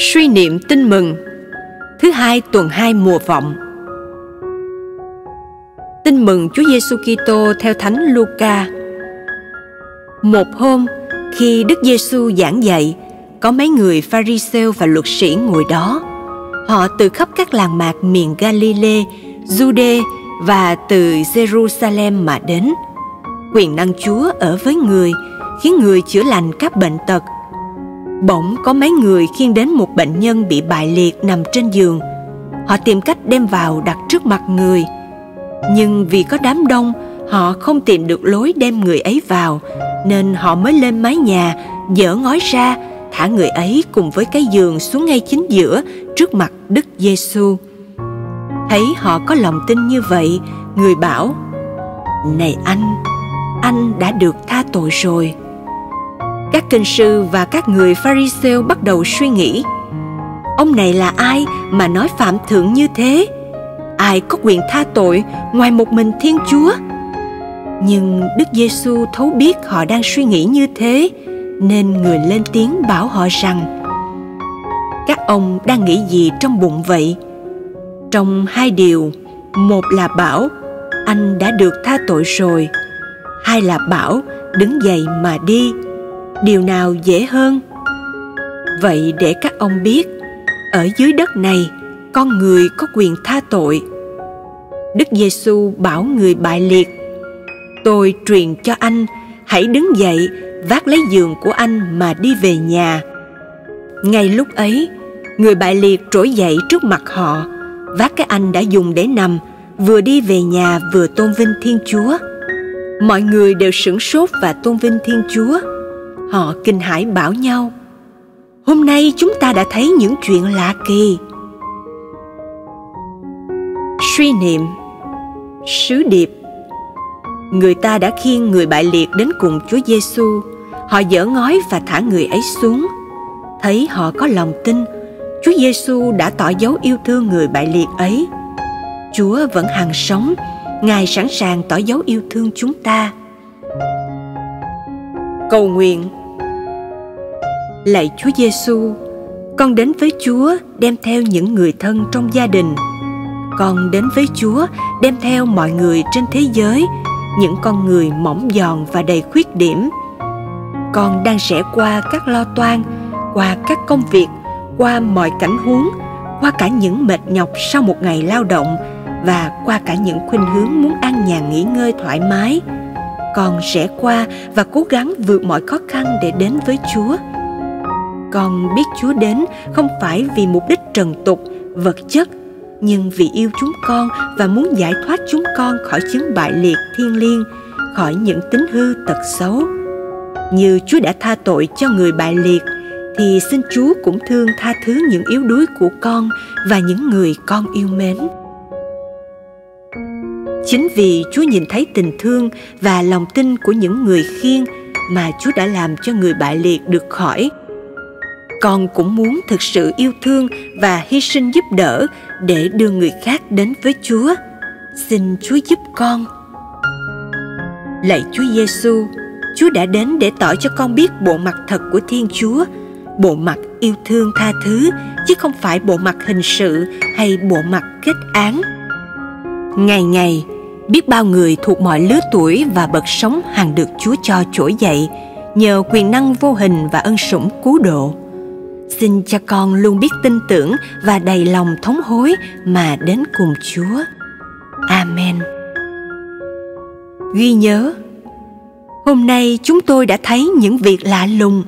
Suy niệm tin mừng Thứ hai tuần hai mùa vọng Tin mừng Chúa Giêsu Kitô theo Thánh Luca. Một hôm, khi Đức Giêsu giảng dạy, có mấy người Pharisêu và luật sĩ ngồi đó. Họ từ khắp các làng mạc miền Galilee, Jude và từ Jerusalem mà đến. Quyền năng Chúa ở với người, khiến người chữa lành các bệnh tật. Bỗng có mấy người khiêng đến một bệnh nhân bị bại liệt nằm trên giường. Họ tìm cách đem vào đặt trước mặt người. Nhưng vì có đám đông, họ không tìm được lối đem người ấy vào, nên họ mới lên mái nhà, dỡ ngói ra, thả người ấy cùng với cái giường xuống ngay chính giữa trước mặt Đức Giêsu. Thấy họ có lòng tin như vậy, người bảo: "Này anh, anh đã được tha tội rồi." Các kinh sư và các người Pharisêu bắt đầu suy nghĩ: Ông này là ai mà nói phạm thượng như thế? Ai có quyền tha tội ngoài một mình Thiên Chúa? Nhưng Đức Giêsu thấu biết họ đang suy nghĩ như thế, nên người lên tiếng bảo họ rằng: Các ông đang nghĩ gì trong bụng vậy? Trong hai điều, một là bảo anh đã được tha tội rồi, hai là bảo đứng dậy mà đi điều nào dễ hơn? Vậy để các ông biết, ở dưới đất này, con người có quyền tha tội. Đức giêsu bảo người bại liệt, tôi truyền cho anh, hãy đứng dậy, vác lấy giường của anh mà đi về nhà. Ngay lúc ấy, người bại liệt trỗi dậy trước mặt họ, vác cái anh đã dùng để nằm, vừa đi về nhà vừa tôn vinh thiên chúa. Mọi người đều sửng sốt và tôn vinh thiên chúa họ kinh hãi bảo nhau hôm nay chúng ta đã thấy những chuyện lạ kỳ suy niệm sứ điệp người ta đã khiêng người bại liệt đến cùng Chúa Giêsu. Họ dỡ ngói và thả người ấy xuống. Thấy họ có lòng tin, Chúa Giêsu đã tỏ dấu yêu thương người bại liệt ấy. Chúa vẫn hằng sống, Ngài sẵn sàng tỏ dấu yêu thương chúng ta. Cầu nguyện Lạy Chúa Giêsu, con đến với Chúa đem theo những người thân trong gia đình. Con đến với Chúa đem theo mọi người trên thế giới, những con người mỏng giòn và đầy khuyết điểm. Con đang rẽ qua các lo toan, qua các công việc, qua mọi cảnh huống, qua cả những mệt nhọc sau một ngày lao động và qua cả những khuynh hướng muốn an nhàn nghỉ ngơi thoải mái con sẽ qua và cố gắng vượt mọi khó khăn để đến với chúa con biết chúa đến không phải vì mục đích trần tục, vật chất, nhưng vì yêu chúng con và muốn giải thoát chúng con khỏi chứng bại liệt thiên liêng, khỏi những tính hư tật xấu. Như chúa đã tha tội cho người bại liệt, thì xin chúa cũng thương tha thứ những yếu đuối của con và những người con yêu mến. Chính vì chúa nhìn thấy tình thương và lòng tin của những người khiêng mà chúa đã làm cho người bại liệt được khỏi con cũng muốn thực sự yêu thương và hy sinh giúp đỡ để đưa người khác đến với chúa. Xin chúa giúp con. Lạy chúa giêsu chúa đã đến để tỏ cho con biết bộ mặt thật của thiên chúa, bộ mặt yêu thương tha thứ, chứ không phải bộ mặt hình sự hay bộ mặt kết án. Ngày ngày, biết bao người thuộc mọi lứa tuổi và bậc sống hằng được chúa cho trỗi dậy nhờ quyền năng vô hình và ân sủng cứu độ xin cho con luôn biết tin tưởng và đầy lòng thống hối mà đến cùng chúa. Amen. Ghi nhớ, hôm nay chúng tôi đã thấy những việc lạ lùng